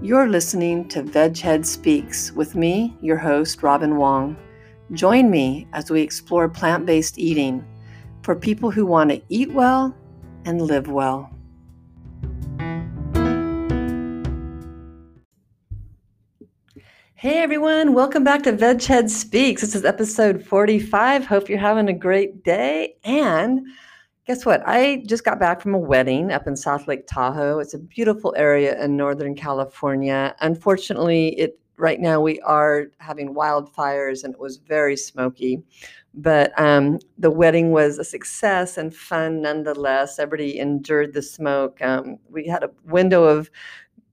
You're listening to Veghead Speaks with me, your host, Robin Wong. Join me as we explore plant based eating for people who want to eat well and live well. Hey everyone, welcome back to Veghead Speaks. This is episode 45. Hope you're having a great day and Guess what? I just got back from a wedding up in South Lake Tahoe. It's a beautiful area in Northern California. Unfortunately, it right now we are having wildfires and it was very smoky. But um, the wedding was a success and fun nonetheless. Everybody endured the smoke. Um, we had a window of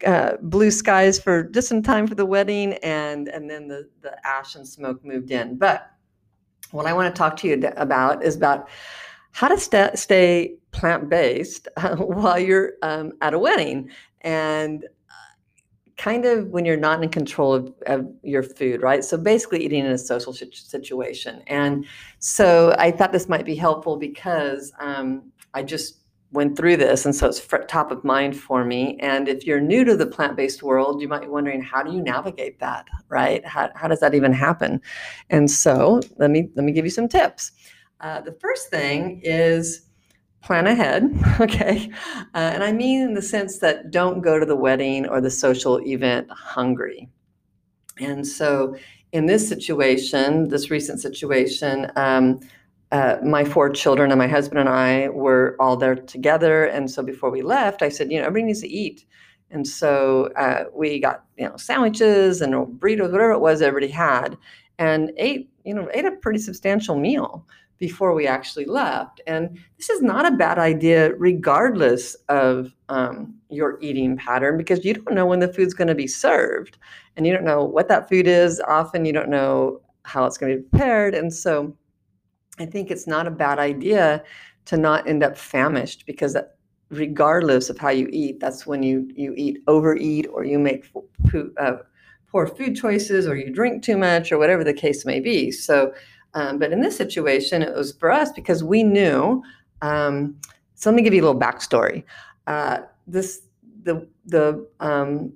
uh, blue skies for just in time for the wedding, and and then the the ash and smoke moved in. But what I want to talk to you about is about how to st- stay plant based uh, while you're um, at a wedding and uh, kind of when you're not in control of, of, your food, right? So basically, eating in a social situation. And so I thought this might be helpful because um, I just went through this, and so it's top of mind for me. And if you're new to the plant based world, you might be wondering how do you navigate that, right? How, how does that even happen? And so let me let me give you some tips. Uh, the first thing is plan ahead, okay? Uh, and I mean in the sense that don't go to the wedding or the social event hungry. And so in this situation, this recent situation, um, uh, my four children and my husband and I were all there together. And so before we left, I said, you know, everybody needs to eat. And so uh, we got, you know, sandwiches and burritos, whatever it was everybody had, and ate, you know, ate a pretty substantial meal before we actually left. And this is not a bad idea, regardless of um, your eating pattern, because you don't know when the food's going to be served and you don't know what that food is. Often you don't know how it's going to be prepared. And so I think it's not a bad idea to not end up famished because regardless of how you eat, that's when you, you eat overeat or you make uh, poor food choices or you drink too much or whatever the case may be. So um, but in this situation, it was for us because we knew. Um, so let me give you a little backstory. Uh, this the the um,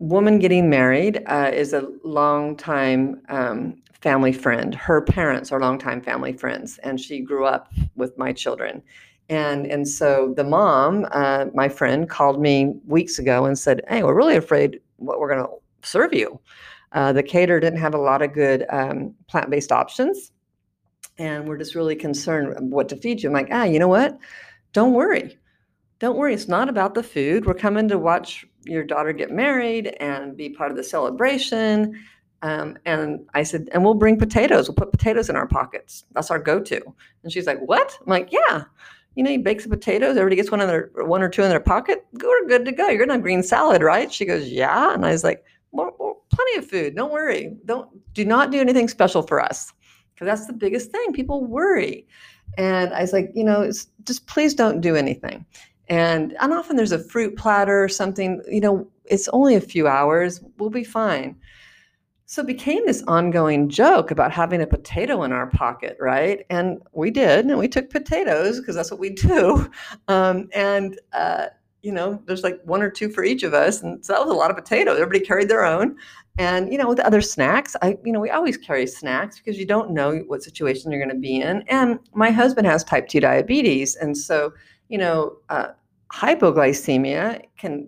woman getting married uh, is a longtime um, family friend. Her parents are longtime family friends, and she grew up with my children. And and so the mom, uh, my friend, called me weeks ago and said, "Hey, we're really afraid what we're going to serve you." Uh, the caterer didn't have a lot of good um, plant based options. And we're just really concerned what to feed you. I'm like, ah, you know what? Don't worry. Don't worry. It's not about the food. We're coming to watch your daughter get married and be part of the celebration. Um, and I said, and we'll bring potatoes. We'll put potatoes in our pockets. That's our go-to. And she's like, what? I'm like, yeah. You know, you bake some potatoes. Everybody gets one in their one or two in their pocket. We're good to go. You're gonna have green salad, right? She goes, yeah. And I was like, well, plenty of food. Don't worry. Don't do not do anything special for us because that's the biggest thing. People worry. And I was like, you know, just please don't do anything. And and often there's a fruit platter or something, you know, it's only a few hours, we'll be fine. So it became this ongoing joke about having a potato in our pocket, right? And we did, and we took potatoes because that's what we do. Um, and uh, you know, there's like one or two for each of us. And so that was a lot of potatoes. Everybody carried their own. And, you know, with other snacks, I, you know, we always carry snacks because you don't know what situation you're going to be in. And my husband has type 2 diabetes. And so, you know, uh, hypoglycemia can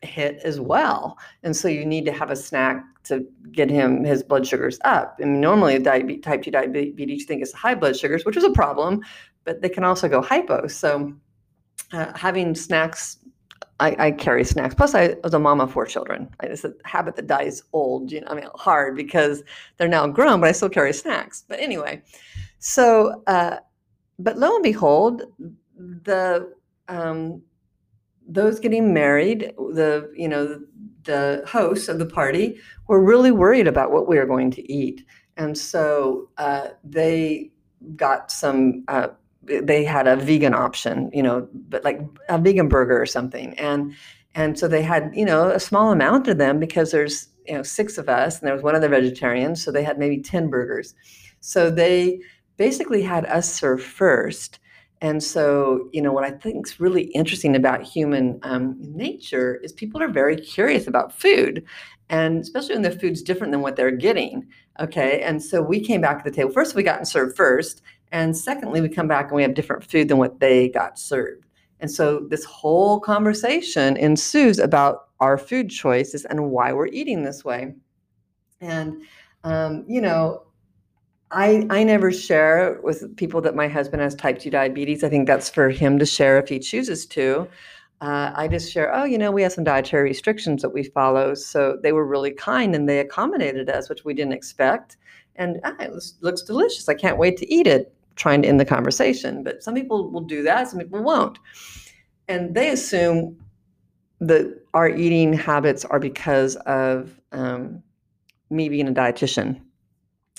hit as well. And so you need to have a snack to get him his blood sugars up. And normally diabetes, type 2 diabetes you think is high blood sugars, which is a problem, but they can also go hypo. So uh, having snacks I, I, carry snacks. Plus, I was a mom of four children. It's a habit that dies old. You know, I mean, hard because they're now grown, but I still carry snacks. But anyway, so uh, but lo and behold, the um, those getting married, the you know the hosts of the party were really worried about what we were going to eat. And so uh, they got some, uh, they had a vegan option, you know, but like a vegan burger or something. And and so they had, you know, a small amount of them because there's, you know, six of us and there was one other vegetarian. So they had maybe 10 burgers. So they basically had us serve first. And so, you know, what I think is really interesting about human um, nature is people are very curious about food, and especially when the food's different than what they're getting. Okay. And so we came back to the table. First, we got served first. And secondly, we come back and we have different food than what they got served. And so this whole conversation ensues about our food choices and why we're eating this way. And, um, you know, I, I never share with people that my husband has type 2 diabetes. I think that's for him to share if he chooses to. Uh, I just share, oh, you know, we have some dietary restrictions that we follow. So they were really kind and they accommodated us, which we didn't expect. And ah, it was, looks delicious. I can't wait to eat it, trying to end the conversation. But some people will do that, some people won't. And they assume that our eating habits are because of um, me being a dietitian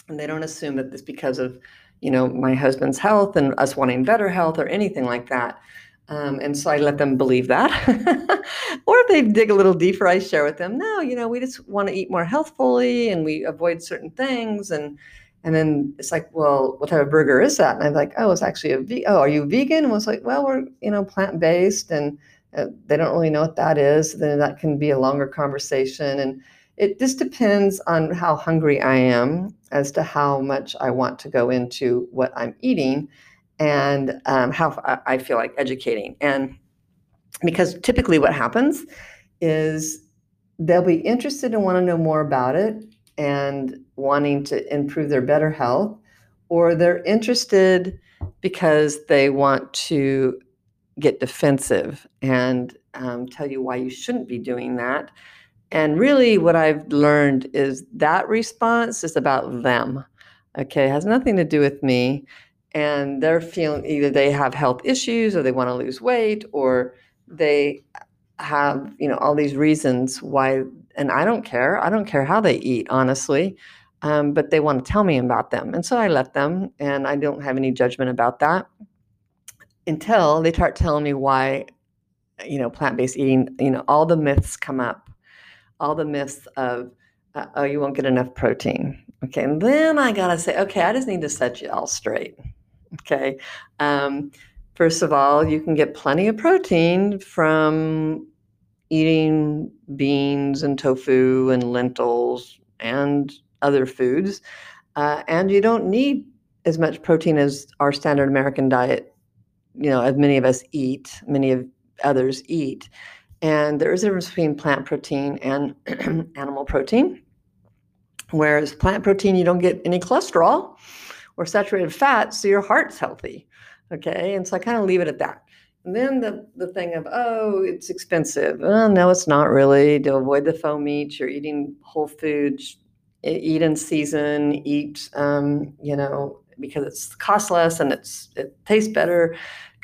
and they don't assume that it's because of you know my husband's health and us wanting better health or anything like that um, and so i let them believe that or if they dig a little deeper i share with them no you know we just want to eat more healthfully and we avoid certain things and and then it's like well what type of burger is that? And i'm like oh it's actually a ve- oh are you vegan? And was like well we're you know plant-based and uh, they don't really know what that is. Then that can be a longer conversation. And it just depends on how hungry I am as to how much I want to go into what I'm eating and um, how I feel like educating. And because typically what happens is they'll be interested and want to know more about it. And wanting to improve their better health, or they're interested because they want to get defensive and um, tell you why you shouldn't be doing that and really, what I've learned is that response is about them. Okay, it has nothing to do with me. And they're feeling either they have health issues or they want to lose weight or they have, you know, all these reasons why. And I don't care. I don't care how they eat, honestly. Um, but they want to tell me about them. And so I let them, and I don't have any judgment about that until they start telling me why, you know, plant based eating, you know, all the myths come up all the myths of, uh, oh, you won't get enough protein. Okay. And then I got to say, okay, I just need to set you all straight. Okay. Um, first of all, you can get plenty of protein from eating beans and tofu and lentils and other foods. Uh, and you don't need as much protein as our standard American diet, you know, as many of us eat, many of others eat. And there is a difference between plant protein and animal protein. Whereas plant protein, you don't get any cholesterol or saturated fat, so your heart's healthy. Okay. And so I kind of leave it at that. And then the, the thing of, oh, it's expensive. No, it's not really. To avoid the faux meat, you're eating whole foods, eat in season, eat, um, you know, because it's cost less and it's it tastes better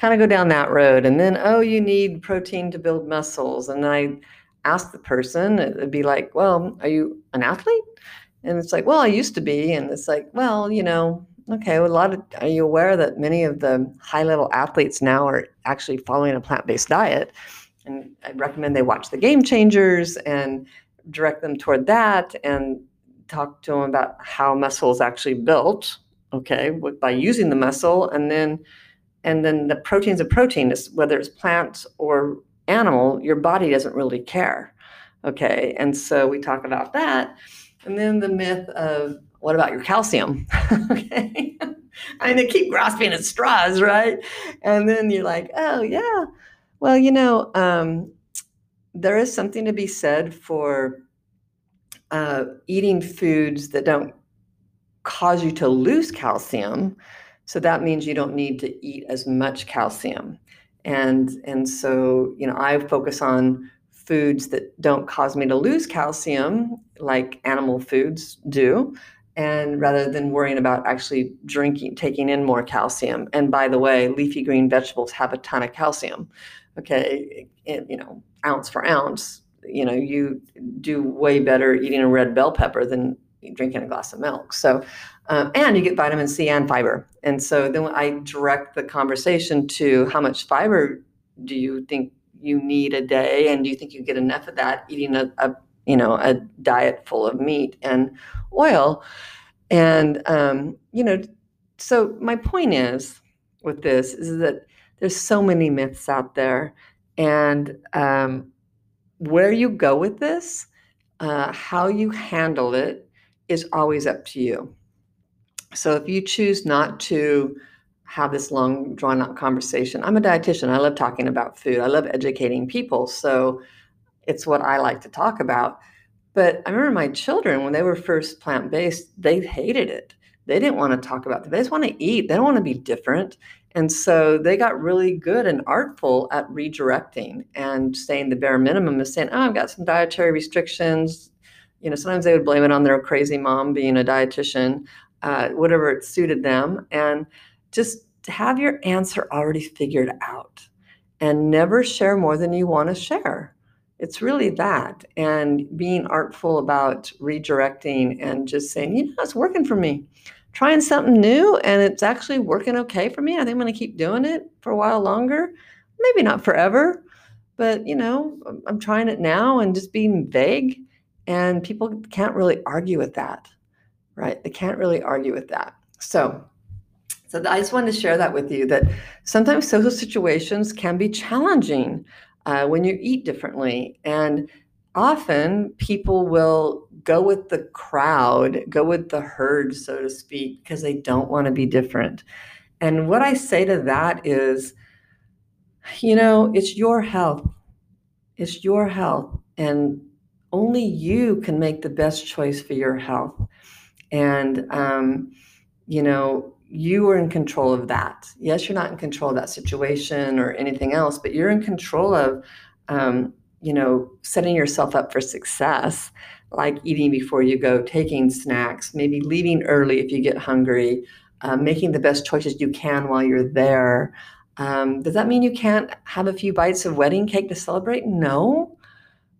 kind of go down that road. And then, oh, you need protein to build muscles. And I ask the person, it'd be like, well, are you an athlete? And it's like, well, I used to be. And it's like, well, you know, okay, well, a lot of, are you aware that many of the high level athletes now are actually following a plant based diet? And I recommend they watch the game changers and direct them toward that and talk to them about how muscle is actually built, okay, by using the muscle. And then and then the protein's a protein is whether it's plant or animal your body doesn't really care okay? And so we talk about that and then the myth of what about your calcium? Okay. I mean they keep grasping at straws right? And then you're like oh yeah. Well you know um, there is something to be said for uh, eating foods that don't cause you to lose calcium so that means you don't need to eat as much calcium. And, and so, you know, I focus on foods that don't cause me to lose calcium, like animal foods do, and rather than worrying about actually drinking, taking in more calcium. And by the way, leafy green vegetables have a ton of calcium. Okay, and, you know, ounce for ounce, you know you do way better eating a red bell pepper than drinking a glass of milk. So, um, and you get vitamin C and fiber. And so then I direct the conversation to how much fiber do you think you need a day, and do you think you get enough of that eating a, a you know a diet full of meat and oil? And um, you know, so my point is with this is that there's so many myths out there, and um, where you go with this, uh, how you handle it, is always up to you. So if you choose not to have this long drawn out conversation, I'm a dietitian. I love talking about food. I love educating people. So it's what I like to talk about. But I remember my children when they were first plant based, they hated it. They didn't want to talk about it. They just want to eat. They don't want to be different. And so they got really good and artful at redirecting and saying the bare minimum is saying, oh, I've got some dietary restrictions you know, sometimes they would blame it on their crazy mom being a dietitian, uh, whatever it suited them, and just have your answer already figured out, and never share more than you want to share. It's really that, and being artful about redirecting and just saying, you know, it's working for me. Trying something new, and it's actually working okay for me. I think I'm going to keep doing it for a while longer. Maybe not forever, but you know, I'm trying it now and just being vague and people can't really argue with that, right? They can't really argue with that. So, so I just wanted to share that with you that sometimes social situations can be challenging uh, when you eat differently. And often people will go with the crowd, go with the herd, so to speak, because they don't want to be different. And what I say to that is, you know, it's your health. It's your health. And only you can make the best choice for your health. And, um, you know, you are in control of that. Yes, you're not in control of that situation or anything else, but you're in control of, um, you know, setting yourself up for success, like eating before you go, taking snacks, maybe leaving early if you get hungry, uh, making the best choices you can while you're there. Um, does that mean you can't have a few bites of wedding cake to celebrate? No.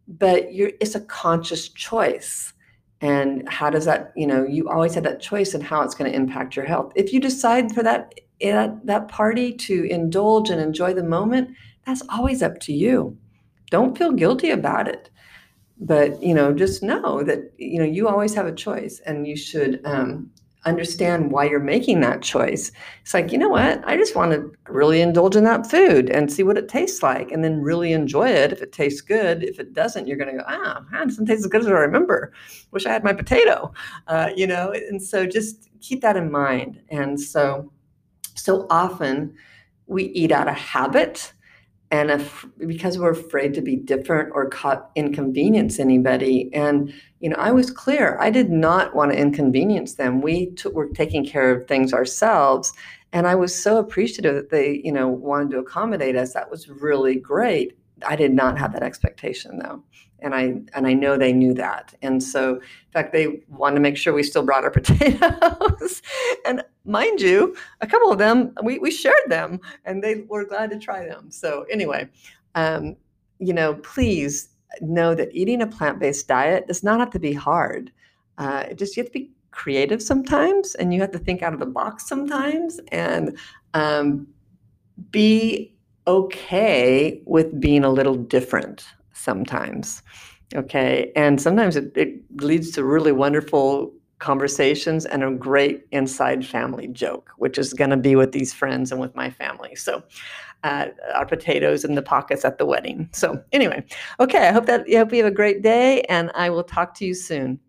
But it's a conscious choice. And how does that you know you always have that choice and how it's going to impact your health. If you decide for that that, that party to indulge and enjoy the moment that's always up to you. Don't feel guilty about it but you know just know that you know you always have a choice and you should um, understand why you're making that choice. It's like, you know what? I just want to really indulge in that food and see what it tastes like and then really enjoy it. If it tastes good, if it doesn't, you're going to go, ah, man, it doesn't taste as good as I remember. Wish I had my potato, uh, you know? And so just keep that in mind. And so, so often we eat out of habit and because we're afraid to be different or cut inconvenience anybody. And you know i was clear i did not want to inconvenience them. We took, were taking care of things ourselves and i was so appreciative that they you know wanted to accommodate us. That was really great i did not have that expectation though and I and I know they knew that. And so, in fact, they wanted to make sure we still brought our potatoes. and mind you, a couple of them we we shared them, and they were glad to try them. So anyway, um, you know, please know that eating a plant based diet does not have to be hard. Uh, it just you have to be creative sometimes, and you have to think out of the box sometimes, and um, be okay with being a little different sometimes. Okay. And sometimes it, it leads to really wonderful conversations and a great inside family joke, which is going to be with these friends and with my family. So, uh, our potatoes in the pockets at the wedding. So, anyway, okay, I hope that I hope you have a great day, and I will talk to you soon.